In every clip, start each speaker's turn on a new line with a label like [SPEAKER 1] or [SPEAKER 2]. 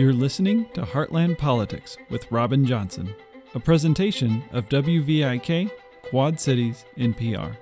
[SPEAKER 1] You're listening to Heartland Politics with Robin Johnson, a presentation of WVIK Quad Cities NPR.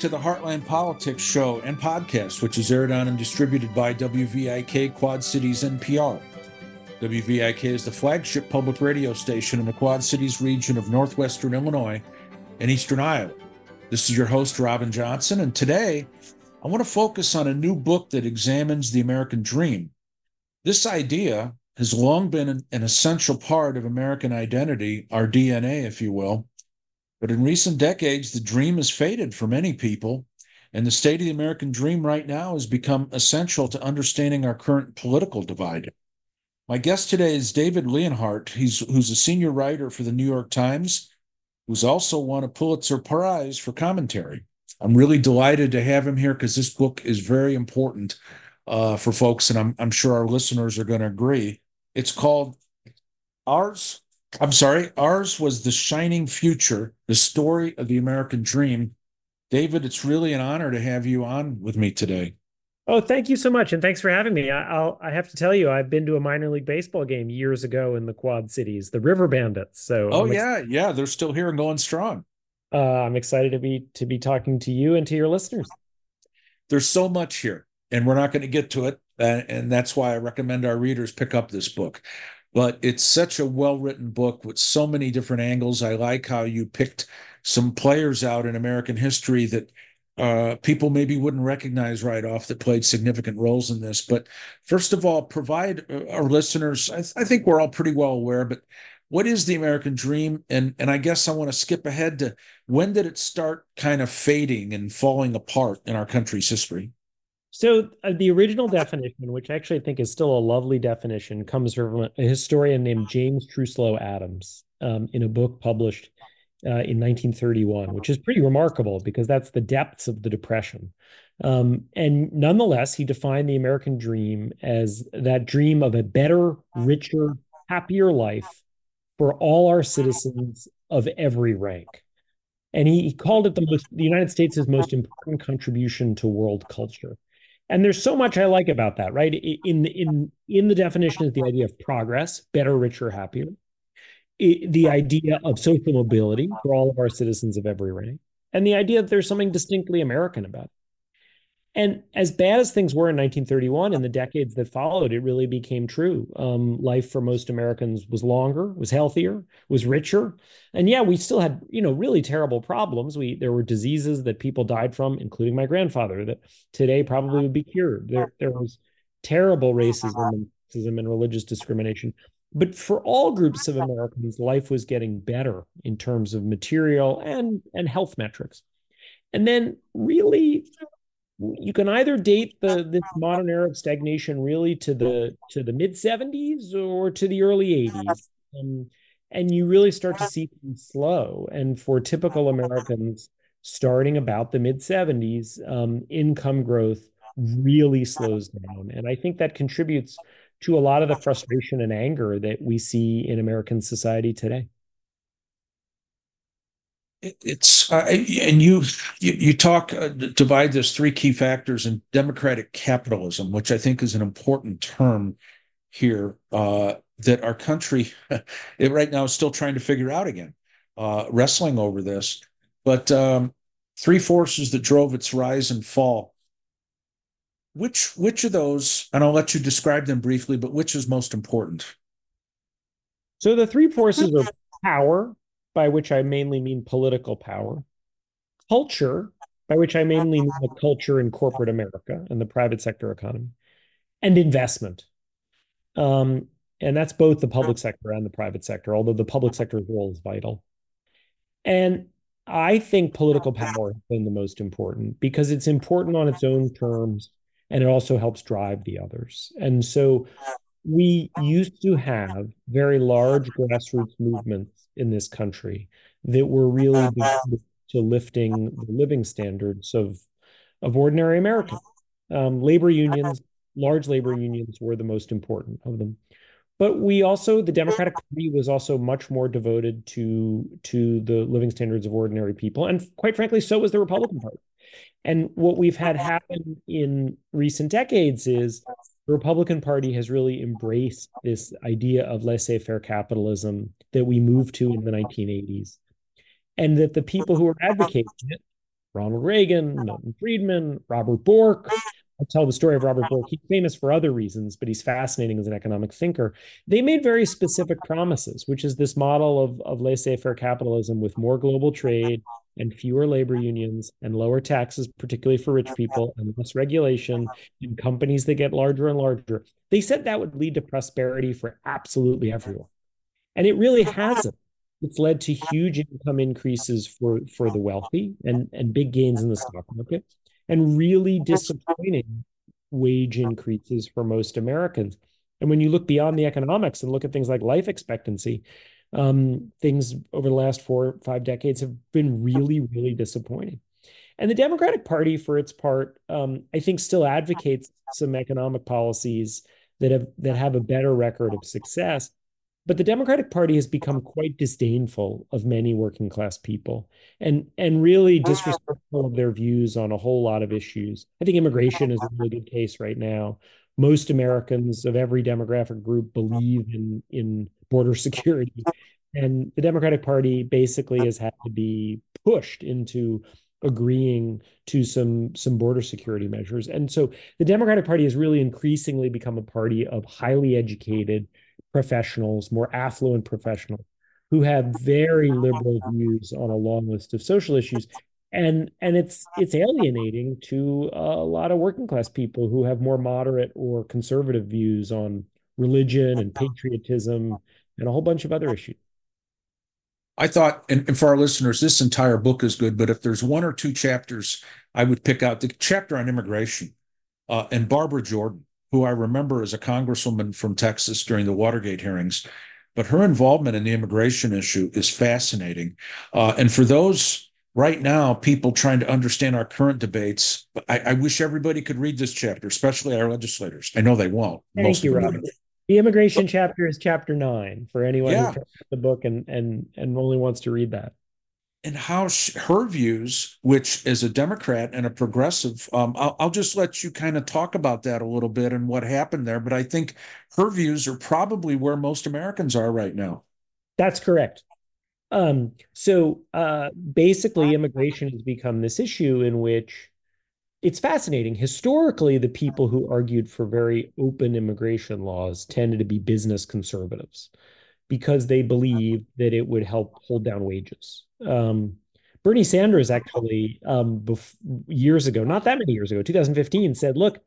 [SPEAKER 2] To the Heartland Politics Show and podcast, which is aired on and distributed by WVIK Quad Cities NPR. WVIK is the flagship public radio station in the Quad Cities region of northwestern Illinois and eastern Iowa. This is your host, Robin Johnson, and today I want to focus on a new book that examines the American dream. This idea has long been an, essential part of American identity, our DNA, if you will but in recent decades, the dream has faded for many people, and the state of the American dream right now has become essential to understanding our current political divide. My guest today is David Leonhardt. He's who's a senior writer for the New York Times, who's also won a Pulitzer Prize for commentary. I'm really delighted to have him here because this book is very important uh, for folks, and I'm, I'm sure our listeners are going to agree. It's called Ours I'm sorry, ours was the shining future, the story of the American dream. David, it's really an honor to have you on with me today.
[SPEAKER 3] Oh, thank you so much, and thanks for having me. I, will I have to tell you, I've been to a minor league baseball game years ago in the Quad Cities, the River Bandits. So,
[SPEAKER 2] oh yeah, yeah, they're still here and going strong.
[SPEAKER 3] Uh, I'm excited to be to be talking to you and to your listeners.
[SPEAKER 2] There's so much here, and we're not going to get to it, uh, and that's why I recommend our readers pick up this book but it's such a well written book with so many different angles. I like how you picked some players out in American history that uh, people maybe wouldn't recognize right off that played significant roles in this. But first of all, provide uh, our listeners, I, th- I think we're all pretty well aware, but what is the American dream? And and I guess I want to skip ahead to when did it start kind of fading and falling apart in our country's history?
[SPEAKER 3] So uh, the original definition, which I actually think is still a lovely definition, comes from a historian named James Truslow Adams um, in a book published uh, in 1931, which is pretty remarkable because that's the depths of the Depression. Um, and nonetheless, he defined the American dream as that dream of a better, richer, happier life for all our citizens of every rank. And he, he called it the most the United States' most important contribution to world culture and there's so much I like about that, right? In in in the definition is the idea of progress, better, richer, happier. It, the idea of social mobility for all of our citizens of every rank, and the idea that there's something distinctly American about it. And as bad as things were in 1931, in the decades that followed, it really became true. Um, life for most Americans was longer, was healthier, was richer, and yeah, we still had you know really terrible problems. We there were diseases that people died from, including my grandfather, that today probably would be cured. There there was terrible racism, racism and religious discrimination. But for all groups of Americans, life was getting better in terms of material and and health metrics. And then really you can either date the this modern era of stagnation really to the to the mid 70s or to the early 80s um, and you really start to see things slow. And for typical americans starting about the mid 70s um, income growth really slows down. And i think that contributes to a lot of the frustration and anger that we see in american society today
[SPEAKER 2] it's uh, and you you, talk uh, divide this three key factors in democratic capitalism which i think is an important term here uh, that our country right now is still trying to figure out again uh, wrestling over this. But um, three forces that drove its rise and fall. Which which of those and i'll let you describe them briefly but which is most important?
[SPEAKER 3] So the three forces are power by which I mainly mean political power, culture, by which I mainly mean the culture in corporate America and the private sector economy, and investment. Um, and that's both the public sector and the private sector, although the public sector's role is vital. And I think political power has been the most important because it's important on its own terms and it also helps drive the others. And so we used to have very large grassroots movements in this country that were really uh-huh. devoted to lifting the living standards of of ordinary Americans. Uh-huh. Um, labor unions, uh-huh. large labor unions, were the most important of them. But we also, the mm-hmm. Democratic Party was also much more devoted to to the living standards of ordinary people, and quite frankly, so was the Republican Party. And what we've had happen in recent decades is the Republican Party has really embraced this idea of laissez-faire capitalism that we moved to in the 1980s, and that the people who are advocating it, Ronald Reagan, Milton Friedman, Robert Bork, I tell the story of Robert Bork. He's famous for other reasons, but he's fascinating as an economic thinker. They made very specific promises, which is this model of, of laissez faire capitalism with more global trade and fewer labor unions and lower taxes, particularly for rich people, and less regulation uh-huh. and companies that get larger and larger. They said that would lead to prosperity for absolutely everyone. And it really uh-huh. hasn't. It's led to uh-huh. huge income increases for, for the wealthy and, and big gains in the stock market and really disappointing wage increases for most Americans. And when you look beyond the economics and look at things like life expectancy, um, things over the last four or five decades have been really, really disappointing. And the Democratic Party, for its part, um, I think still advocates some economic policies that have that have a better record of success. But the Democratic Party has become quite disdainful of many working class people and and really disrespectful of their views on a whole lot of issues. I think immigration is a really good case right now. Most Americans of every demographic group believe in in border security. And the Democratic Party basically has had to be pushed into agreeing to some some border security measures. And so the Democratic Party has really increasingly become a party of highly educated professionals, more affluent professionals who have very liberal views on a long list of social issues. And and it's it's alienating to a lot of working class people who have more moderate or conservative views on religion and patriotism and a whole bunch of other issues.
[SPEAKER 2] I thought, and, and, for our listeners, this entire book is good, but if there's one or two chapters, I would pick out the chapter on immigration uh, and Barbara Jordan who I remember as a congresswoman from Texas during the Watergate hearings. But her involvement in the immigration issue is fascinating. Uh, and for those right now, people trying to understand our current debates, I, I, wish everybody could read this chapter, especially our legislators. I know they won't.
[SPEAKER 3] Thank you, Robin. The immigration chapter is chapter nine for anyone yeah. who the book and and and only wants to read that
[SPEAKER 2] and how she, her views, which as a Democrat and a progressive, um, I'll, I'll, just let you kind of talk about that a little bit and what happened there. But I think her views are probably where most Americans are right now.
[SPEAKER 3] That's correct. Um, so uh, basically, immigration has become this issue in which it's fascinating. Historically, the people who argued for very open immigration laws tended to be business conservatives because they believed that it would help hold down wages. Um, Bernie Sanders actually, um, bef- years ago, not that many years ago, 2015, said, "Look,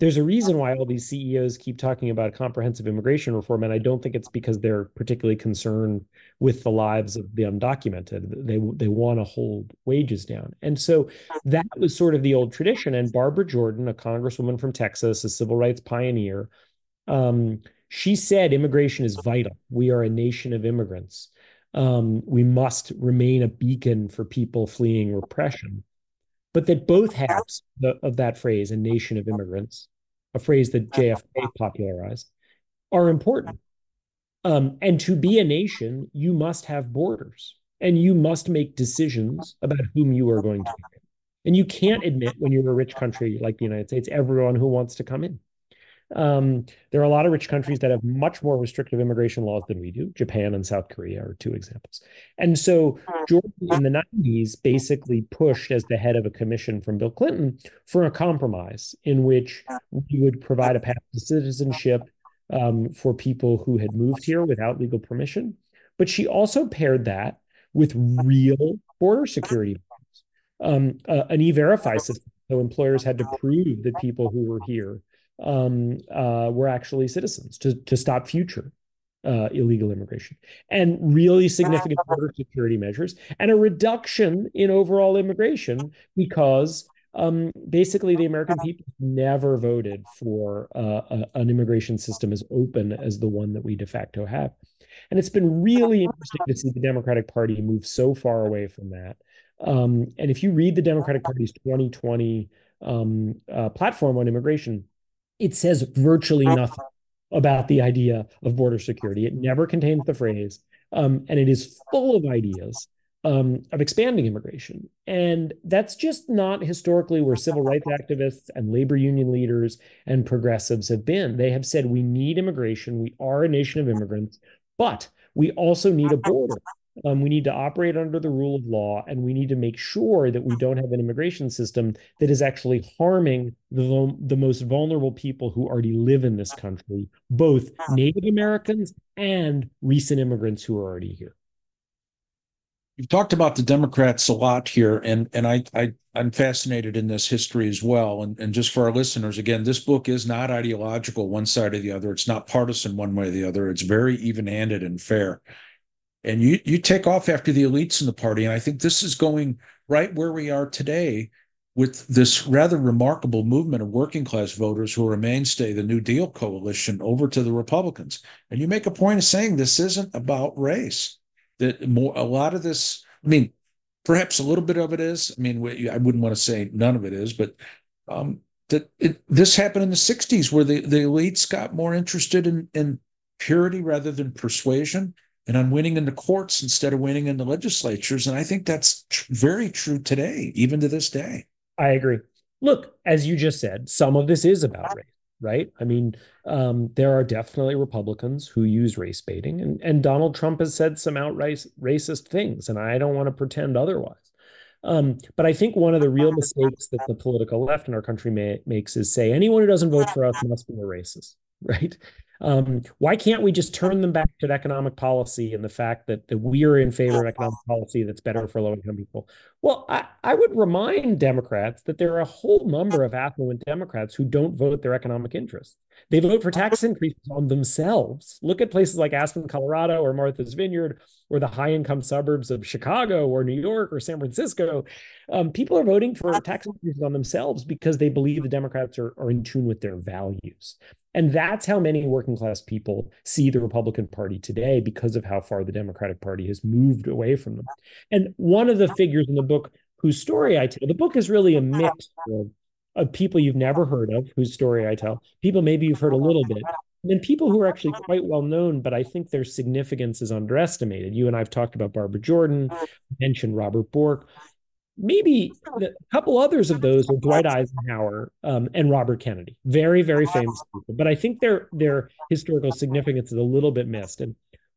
[SPEAKER 3] there's a reason why all these CEOs keep talking about comprehensive immigration reform, and I don't think it's because they're particularly concerned with the lives of the undocumented. They they want to hold wages down, and so that was sort of the old tradition. And Barbara Jordan, a congresswoman from Texas, a civil rights pioneer." Um, she said immigration is vital. We are a nation of immigrants. Um, we must remain a beacon for people fleeing repression. But that both halves of that phrase, a nation of immigrants, a phrase that JFK popularized, are important. Um, and to be a nation, you must have borders and you must make decisions about whom you are going to. And you can't admit when you're a rich country like the United States, everyone who wants to come in. Um, there are a lot of rich countries that have much more restrictive immigration laws than we do. Japan and South Korea are two examples. And so Jordan in the 90s basically pushed as the head of a commission from Bill Clinton for a compromise in which we would provide a path to citizenship um, for people who had moved here without legal permission. But she also paired that with real border security. Um, uh, an e-verify system. So employers had to prove that people who were here um, uh, were actually citizens to, to stop future uh, illegal immigration and really significant border security measures and a reduction in overall immigration because um, basically the American people never voted for uh, a, an immigration system as open as the one that we de facto have. And it's been really interesting to see the Democratic Party move so far away from that. Um, and if you read the Democratic Party's 2020 um, uh, platform on immigration, it says virtually nothing about the idea of border security. It never contains the phrase, um, and it is full of ideas um, of expanding immigration. And that's just not historically where civil rights activists and labor union leaders and progressives have been. They have said, we need immigration. We are a nation of immigrants, but we also need a border. Um, we need to operate under the rule of law, and we need to make sure that we don't have an immigration system that is actually harming the, the most vulnerable people who already live in this country, both Native Americans and recent immigrants who are already here.
[SPEAKER 2] You've talked about the Democrats a lot here, and and I, I I'm fascinated in this history as well. And and just for our listeners, again, this book is not ideological one side or the other. It's not partisan one way or the other. It's very even-handed and fair and you you take off after the elites in the party and i think this is going right where we are today with this rather remarkable movement of working class voters who are a mainstay the new deal coalition over to the republicans. And you make a point of saying this isn't about race that more a lot of this i mean perhaps a little bit of it is i mean i wouldn't want to say none of it is but um, that it, this happened in the 60s where the, the elites got more interested in, in purity rather than persuasion and on winning in the courts instead of winning in the legislatures. And I think that's tr- very true today, even to this day.
[SPEAKER 3] I agree. Look, as you just said, some of this is about race, right? I mean, um, there are definitely Republicans who use race baiting, and, and Donald Trump has said some outright racist things, and I don't want to pretend otherwise. Um, but I think one of the real mistakes that the political left in our country may, makes is say anyone who doesn't vote for us must be a racist, right? Um, why can't we just turn them back to economic policy and the fact that, that we are in favor of economic policy that's better for low income people? Well, I, I would remind Democrats that there are a whole number of affluent Democrats who don't vote their economic interests. They vote for tax increases on themselves. Look at places like Aspen, Colorado, or Martha's Vineyard, or the high income suburbs of Chicago, or New York, or San Francisco. Um, people are voting for tax increases on themselves because they believe the Democrats are, are in tune with their values. And that's how many working class people see the Republican Party today because of how far the Democratic Party has moved away from them. And one of the figures in the book whose story I tell, the book is really a mix of, of people you've never heard of, whose story I tell, people maybe you've heard a little bit, and then people who are actually quite well known, but I think their significance is underestimated. You and I've talked about Barbara Jordan, mentioned Robert Bork maybe a couple others of those are Dwight Eisenhower um, and Robert Kennedy, very very famous people. But I think their their historical significance is a little bit missed. And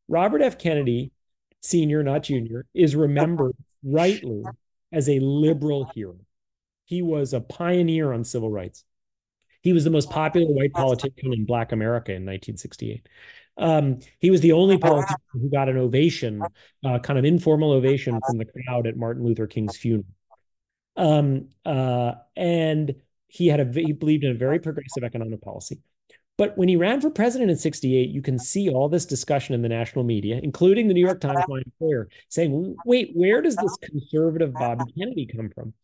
[SPEAKER 3] Robert F. Kennedy, senior not junior, is remembered rightly as a liberal hero. He was a pioneer on civil rights. He was the most popular white politician in Black America in 1968. Um, he was the only politician who got an ovation, uh, kind of informal ovation from the crowd at Martin Luther King's funeral. Um, uh, and he had a he believed in a very progressive economic policy. But when he ran for president in 68, you can see all this discussion in the national media, including the New York Times my employer, saying, wait, where does this conservative Bobby Kennedy come from?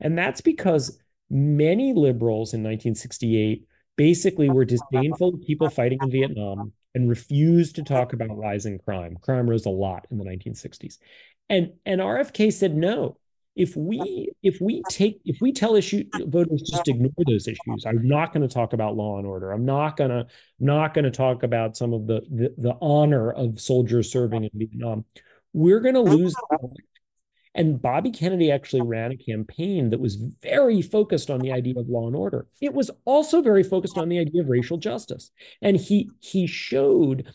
[SPEAKER 3] And that's because many liberals in 1968 basically were disdainful of people fighting in Vietnam and refused to talk about rising crime. Crime rose a lot in the 1960s. And, and RFK said, no, if we if we take if we tell issue voters just ignore those issues i'm not going to talk about law and order i'm not going to not going to talk about some of the, the the honor of soldiers serving in vietnam we're going to lose and Bobby Kennedy actually ran a campaign that was very focused on the idea of law and order. It was also very focused on the idea of racial justice. And he he showed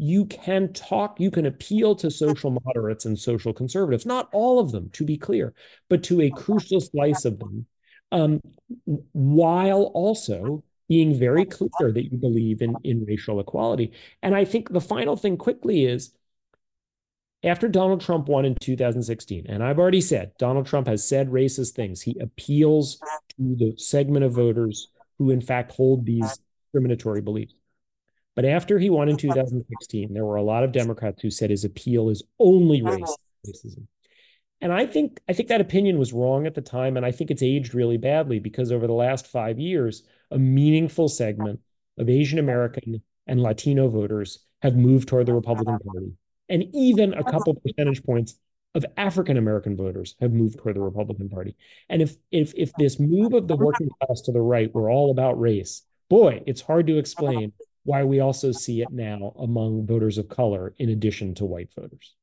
[SPEAKER 3] you can talk, you can appeal to social moderates and social conservatives, not all of them, to be clear, but to a crucial slice of them, um, while also being very clear that you believe in, in racial equality. And I think the final thing quickly is after Donald Trump won in 2016, and I've already said Donald Trump has said racist things, he appeals to the segment of voters who, in fact, hold these discriminatory beliefs. But after he won in 2016, there were a lot of Democrats who said his appeal is only race, racism. And I think I think that opinion was wrong at the time, and I think it's aged really badly because over the last five years, a meaningful segment of Asian American and Latino voters have moved toward the Republican Party, and even a couple percentage points of African American voters have moved toward the Republican Party. And if if if this move of the working class to the right were all about race, boy, it's hard to explain why we also see it now among voters of color in addition to white voters.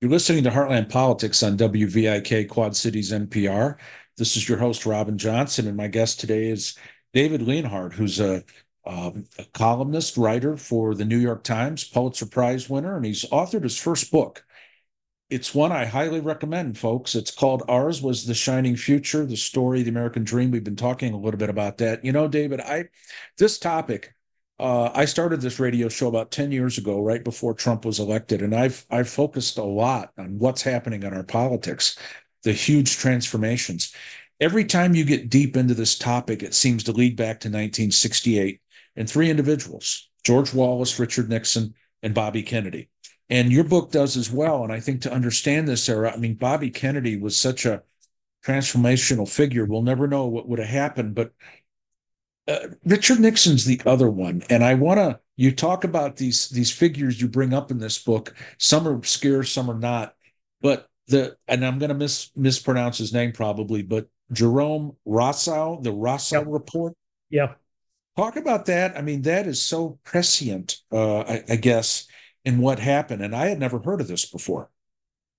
[SPEAKER 2] You're listening to Heartland Politics on WVIK Quad Cities NPR. This is your host, Robin Johnson, and my guest today is David Leonhardt, who's a, um, a columnist, writer for the New York Times, Pulitzer Prize winner, and he's authored his first book. It's one I highly recommend, folks. It's called Ours Was the Shining Future, the story of the American Dream. We've been talking a little bit about that. You know, David, I this topic uh, I started this radio show about 10 years ago, right before Trump was elected, and I've I've focused a lot on what's happening in our politics, the huge transformations. Every time you get deep into this topic, it seems to lead back to 1968 and three individuals: George Wallace, Richard Nixon, and Bobby Kennedy. And your book does as well. And I think to understand this era, I mean, Bobby Kennedy was such a transformational figure. We'll never know what would have happened, but uh, Richard Nixon's the other one, and I want to. You talk about these these figures you bring up in this book. Some are obscure, some are not. But the and I'm going to mis mispronounce his name probably, but Jerome Rosow, the Rosow report.
[SPEAKER 3] Yeah.
[SPEAKER 2] Talk about that. I mean, that is so prescient, uh, I, I guess, in what happened, and I had never heard of this before.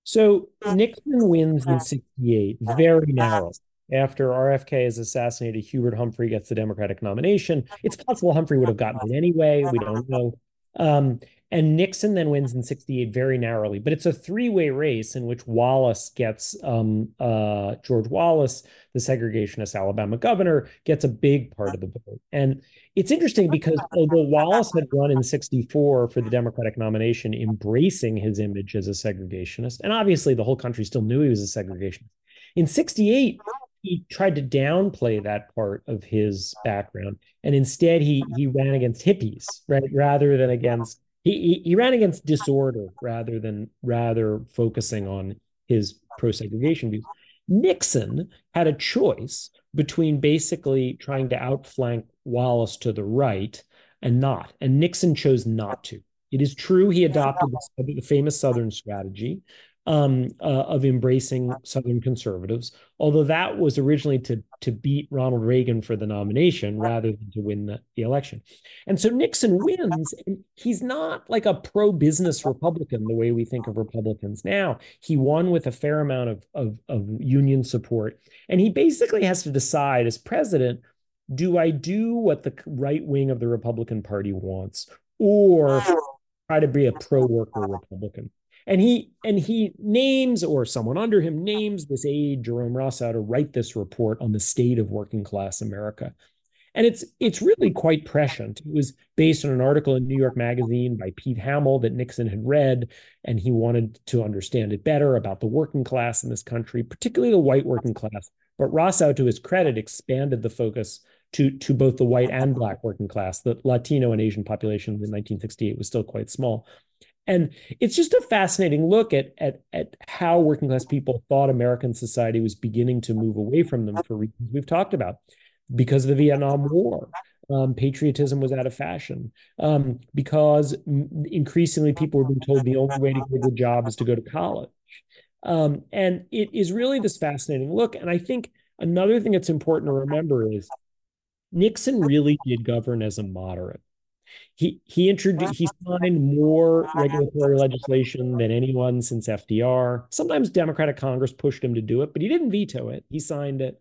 [SPEAKER 3] So Nixon wins in '68, very narrow after RFK is assassinated, Hubert Humphrey gets the Democratic nomination. It's possible Humphrey would have gotten it anyway. We don't know. Um, and Nixon then wins in 68 very narrowly. But it's a three way race in which Wallace gets um, uh, George Wallace, the segregationist Alabama governor, gets a big part of the vote. And it's interesting because although Wallace had run in 64 for the Democratic nomination, embracing his image as a segregationist, and obviously the whole country still knew he was a segregationist. In 68, he tried to downplay that part of his background and instead he he ran against hippies right? Rather than against he he ran against disorder rather than rather focusing on his pro-segregation views. Nixon had a choice between basically trying to outflank wallace to the right and not and nixon chose not to. It is true he adopted the famous southern strategy um, uh, of embracing Southern conservatives, although that was originally to to beat Ronald Reagan for the nomination rather than to win the, the election. And so Nixon wins, and he's not like a pro-business Republican the way we think of Republicans now. He won with a fair amount of, of, of union support, and he basically has to decide as president: Do I do what the right wing of the Republican Party wants, or try to be a pro-worker Republican? And he and he names or someone under him names this aide Jerome Rosow to write this report on the state of working class America. And it's it's really quite prescient. It was based on an article in New York Magazine by Pete Hamill that Nixon had read, and he wanted to understand it better about the working class in this country, particularly the white working class. But Rosow, to his credit, expanded the focus to to both the white and black working class. The Latino and Asian population in 1968 was still quite small. And it's just a fascinating look at, at, at how working class people thought American society was beginning to move away from them for reasons we've talked about. Because of the Vietnam War, um, patriotism was out of fashion. Um, because increasingly people were being told the only way to get a job is to go to college. Um, and it is really this fascinating look. And I think another thing that's important to remember is Nixon really did govern as a moderate. He he introduced he signed more regulatory legislation than anyone since FDR. Sometimes Democratic Congress pushed him to do it, but he didn't veto it. He signed it.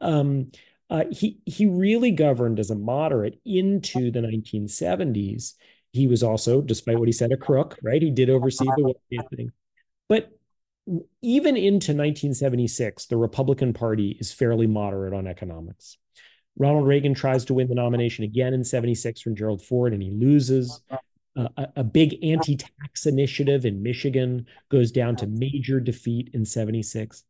[SPEAKER 3] Um, uh, he he really governed as a moderate into the 1970s. He was also, despite what he said, a crook. Right? He did oversee the thing, but even into 1976, the Republican Party is fairly moderate on economics. Ronald Reagan tries to win the nomination again in 76 from Gerald Ford and he loses. Uh, a, a, big anti tax initiative in Michigan goes down to major defeat in 76.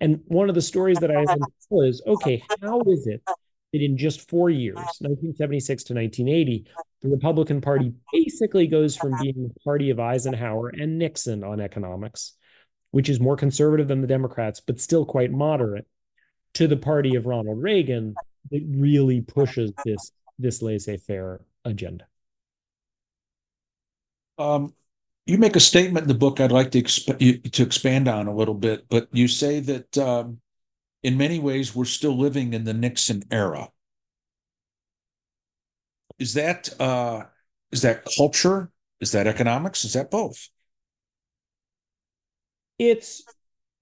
[SPEAKER 3] And one of the stories that I tell is okay, how is it that in just four years, 1976 to 1980, the Republican Party basically goes from being the party of Eisenhower and Nixon on economics which is more conservative than the Democrats, but still quite moderate, to the party of Ronald Reagan that really pushes this this laissez-faire agenda.
[SPEAKER 2] Um, you make a statement in the book I'd like to exp- to expand on a little bit, but you say that um, in many ways we're still living in the Nixon era. Is that uh, is that culture? Is that economics? Is that both?
[SPEAKER 3] It's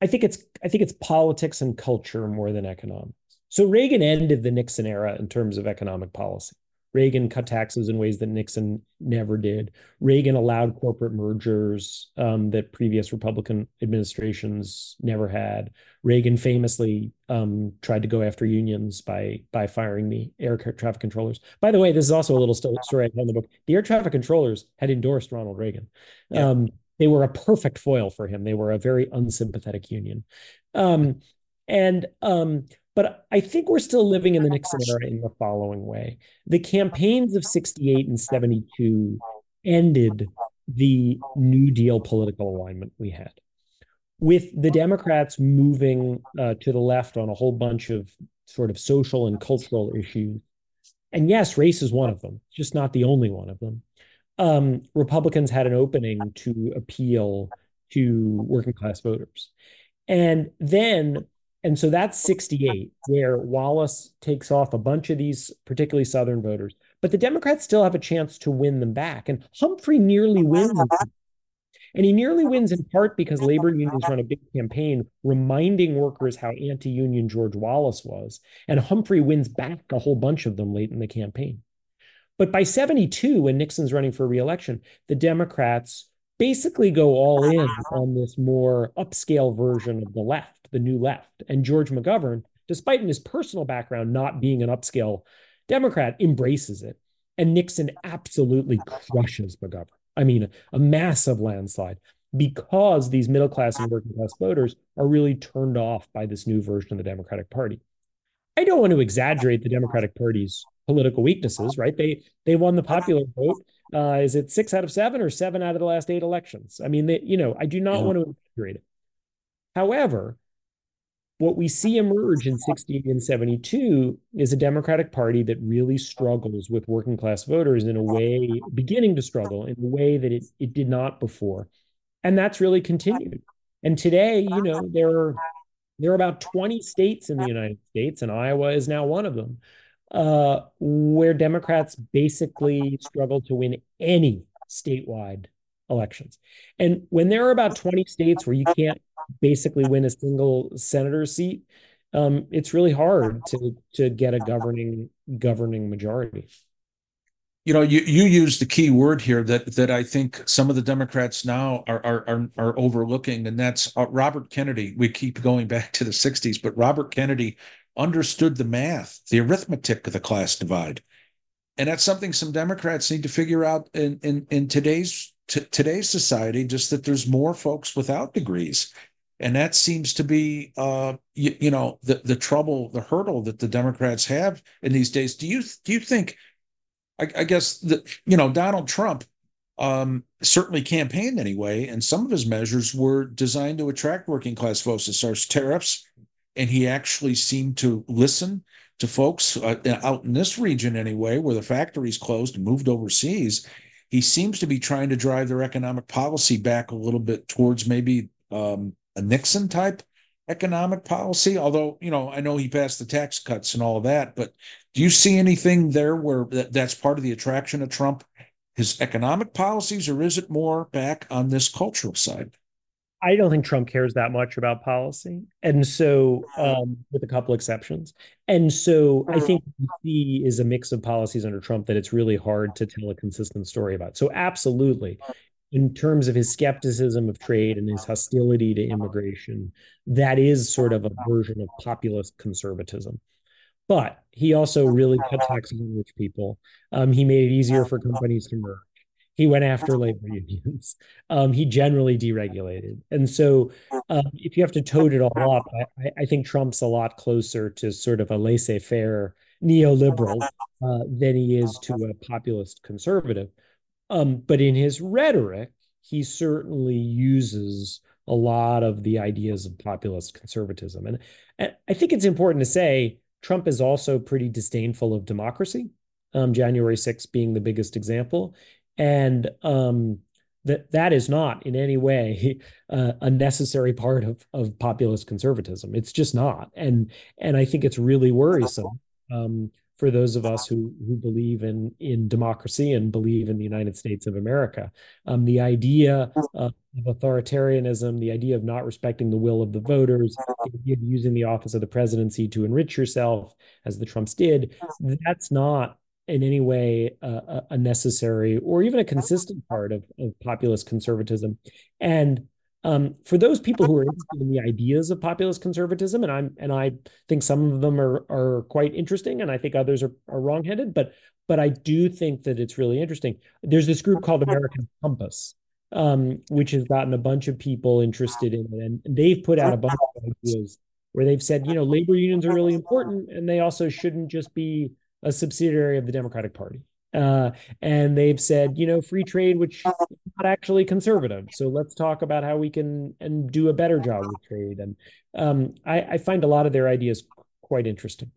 [SPEAKER 3] I think it's I think it's politics and culture more than economics. So Reagan ended the Nixon era in terms of economic policy. Reagan cut taxes in ways that Nixon never did. Reagan allowed corporate mergers um, that previous Republican administrations never had. Reagan famously um, tried to go after unions by by firing the air traffic controllers. By the way, this is also a little story I tell in the book. The air traffic controllers had endorsed Ronald Reagan. Yeah. Um, they were a perfect foil for him. They were a very unsympathetic union. Um, and um, but I think we're still living in the Nixon era in the following way. The campaigns of 68 and 72 ended the New Deal political alignment we had. With the Democrats moving uh, to the left on a whole bunch of sort of social and cultural issues, and yes, race is one of them, just not the only one of them. Um, Republicans had an opening to appeal to working class voters. And then and so that's 68, where Wallace takes off a bunch of these, particularly Southern voters. But the Democrats still have a chance to win them back. And Humphrey nearly oh, wins. And he nearly oh. wins in part because labor unions run a big campaign reminding workers how anti union George Wallace was. And Humphrey wins back a whole bunch of them late in the campaign. But by 72, when Nixon's running for reelection, the Democrats basically go all in uh-huh. on this more upscale version of the left, the new left. And George McGovern, despite in his personal background not being an upscale Democrat, embraces it. And Nixon absolutely crushes McGovern. I mean, a massive landslide because these middle class and working class voters are really turned off by this new version of the Democratic Party. I don't want to exaggerate the Democratic Party's political weaknesses, right? They they won the popular vote uh, is it six out of seven or seven out of the last eight elections? I mean, they, you know, I do not yeah. want to exaggerate it. However, what we see emerge in 60 and 72 is a Democratic Party that really struggles with working class voters in a way, beginning to struggle in a way that it, it did not before. And that's really continued. And today, you know, there are there are about 20 states in the United States, and Iowa is now one of them, uh, where Democrats basically struggle to win any statewide elections. And when there are about 20 states where you can't basically win a single senator seat, um, it's really hard to to get a governing governing majority.
[SPEAKER 2] You know, you you use the key word here that that I think some of the Democrats now are are are, are overlooking, and that's uh, Robert Kennedy. We keep going back to the '60s, but Robert Kennedy understood the math, the arithmetic of the class divide. And that's something some Democrats need to figure out in in, in today's t- today's society. Just that there's more folks without degrees, and that seems to be, uh, you, you know, the the trouble, the hurdle that the Democrats have in these days. Do you do you think? I, I guess that you know Donald Trump um, certainly campaigned anyway, and some of his measures were designed to attract working class votes, as tariffs and he actually seemed to listen to folks uh, out in this region anyway, where the factories closed and moved overseas. He seems to be trying to drive their economic policy back a little bit towards maybe um, a Nixon type economic policy. Although, you know, I know he passed the tax cuts and all of that, but do you see anything there where that, that's part of the attraction of Trump, his economic policies, or is it more back on this cultural side?
[SPEAKER 3] I don't think Trump cares that much about policy. And so, um, with a couple exceptions. And so, I think he is a mix of policies under Trump that it's really hard to tell a consistent story about. So, absolutely, in terms of his skepticism of trade and his hostility to immigration, that is sort of a version of populist conservatism. But he also really cut taxes on rich people. Um, he made it easier for companies to merge. He went after labor unions. Um, he generally deregulated. And so, um, if you have to tote it all up, I, I, think Trump's a lot closer to sort of a laissez faire neoliberal uh, than he is to a populist conservative. Um, but in his rhetoric, he certainly uses a lot of the ideas of populist conservatism. And, and I think it's important to say Trump is also pretty disdainful of democracy. Um, January 6th being the biggest example, and um, that that is not in any way uh, a necessary part of of populist conservatism. It's just not, and and I think it's really worrisome um, for those of us who who believe in in democracy and believe in the United States of America. Um, the idea of authoritarianism, the idea of not respecting the will of the voters, the using the office of the presidency to enrich yourself, as the Trumps did, that's not in any way uh, a necessary or even a consistent part of, of populist conservatism. And um, for those people who are interested in the ideas of populist conservatism, and I'm and I think some of them are are quite interesting, and I think others are are wrongheaded, but but I do think that it's really interesting. There's this group called American Compass, um, which has gotten a bunch of people interested in it, and they've put out a bunch of ideas where they've said, you know, labor unions are really important, and they also shouldn't just be a subsidiary of the Democratic Party. Uh, and they've said, you know, free trade, which is not actually conservative. So let's talk about how we can and do a better job with trade. And um, I, I find a lot of their ideas quite interesting.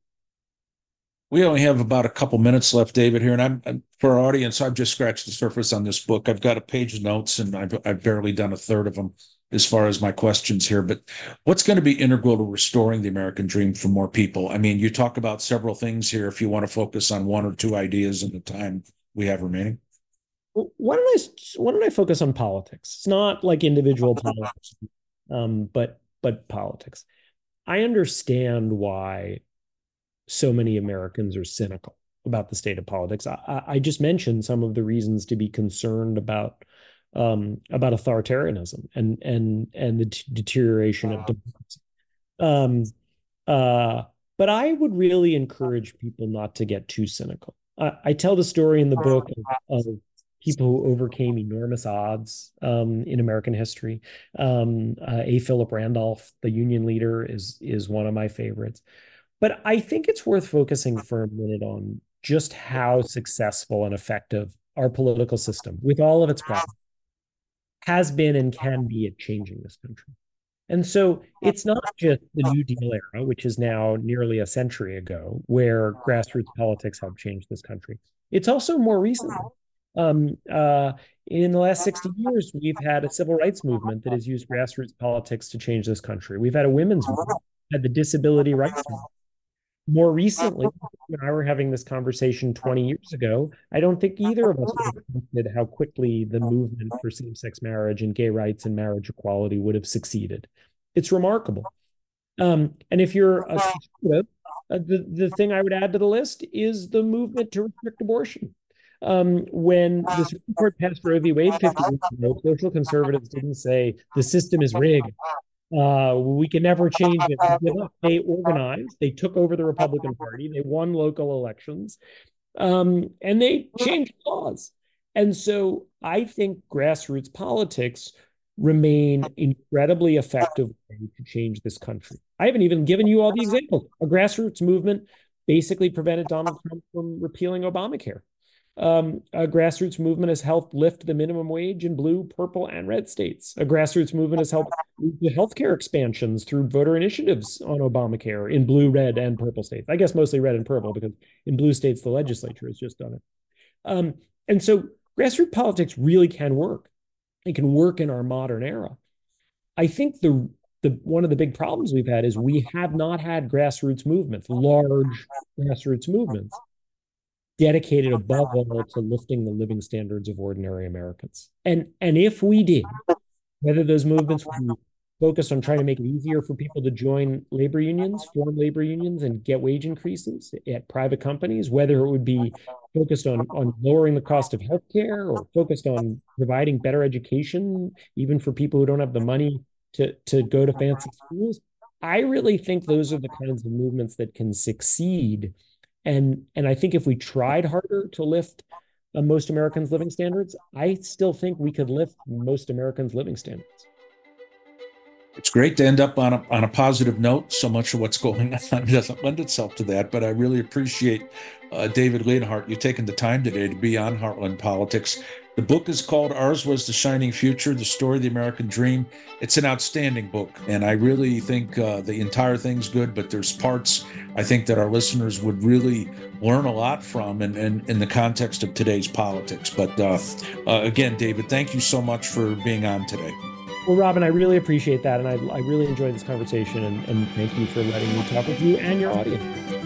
[SPEAKER 2] We only have about a couple minutes left, David, here, and I'm, I'm, for our audience. I've just scratched the surface on this book. I've got a page of notes, and I've, I've barely done a third of them as far as my questions here, but what's going to be integral to restoring the American dream for more people? I mean, you talk about several things here. If you want to focus on one or two ideas in the time we have remaining.
[SPEAKER 3] why don't I why don't I focus on politics? It's not like individual politics, um, but but politics. I understand why so many Americans are cynical about the state of politics. I, I just mentioned some of the reasons to be concerned about um, about authoritarianism and and and the t- deterioration of democracy. Um, uh, but I would really encourage people not to get too cynical. I, I tell the story in the book of, of people who overcame enormous odds um, in American history. Um, uh, A. Philip Randolph, the Union leader, is is one of my favorites. But I think it's worth focusing for a minute on just how successful and effective our political system, with all of its problems, has been and can be at changing this country. And so it's not just the New Deal era, which is now nearly a century ago, where grassroots politics helped change this country. It's also more recent. Um, uh, in the last 60 years, we've had a civil rights movement that has used grassroots politics to change this country. We've had a women's movement, had the disability rights movement, more recently, when I were having this conversation 20 years ago, I don't think either of us would how quickly the movement for same sex marriage and gay rights and marriage equality would have succeeded. It's remarkable. Um, and if you're a conservative, uh, the, the thing I would add to the list is the movement to restrict abortion. Um, when the Supreme Court passed Roe v. Wade 50 years ago, social conservatives didn't say the system is rigged uh, we can never change it. They organized. They took over the Republican Party. They won local elections, um, and they changed laws. And so I think grassroots politics remain incredibly effective way to change this country. I haven't even given you all the examples. A grassroots movement basically prevented Donald Trump from repealing Obamacare. Um, a grassroots movement has helped lift the minimum wage in blue, purple, and red states. A grassroots movement has helped the healthcare expansions through voter initiatives on Obamacare in blue, red, and purple states. I guess mostly red and purple because in blue states the legislature has just done it. Um, and so grassroots politics really can work. It can work in our modern era. I think the the one of the big problems we've had is we have not had grassroots movements, large grassroots movements dedicated above all to lifting the living standards of ordinary Americans. And and if we did, whether those movements would be focused on trying to make it easier for people to join labor unions, form labor unions, and get wage increases at private companies, whether it would be focused on, on lowering the cost of healthcare or focused on providing better education, even for people who don't have the money to, to go to fancy schools. I really think those are the kinds of movements that can succeed and and I think if we tried harder to lift uh, most Americans' living standards, I still think we could lift most Americans' living standards.
[SPEAKER 2] It's great to end up on a, on a positive note. So much of what's going on doesn't lend itself to that, but I really appreciate uh, David Leonhardt you taking the time today to be on Heartland Politics. The book is called Ours Was the Shining Future The Story of the American Dream. It's an outstanding book, and I really think uh, the entire thing's good, but there's parts I think that our listeners would really learn a lot from in, in, in the context of today's politics. But uh, uh, again, David, thank you so much for being on today.
[SPEAKER 3] Well, Robin, I really appreciate that. And I, I really enjoyed this conversation. And, and thank you for letting me talk with you and your audience.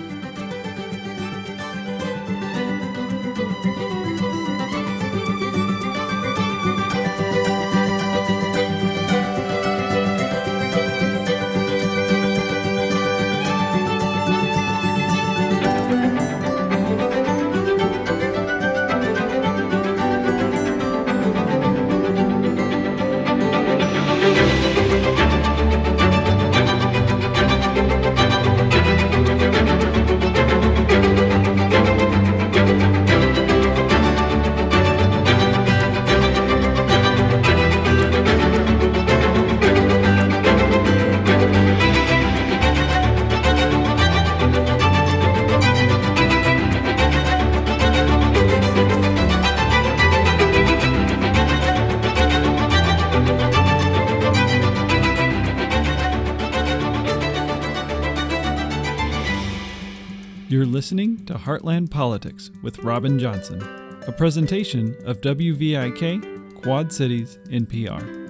[SPEAKER 1] Heartland Politics with Robin Johnson, a presentation of WVIK Quad Cities NPR.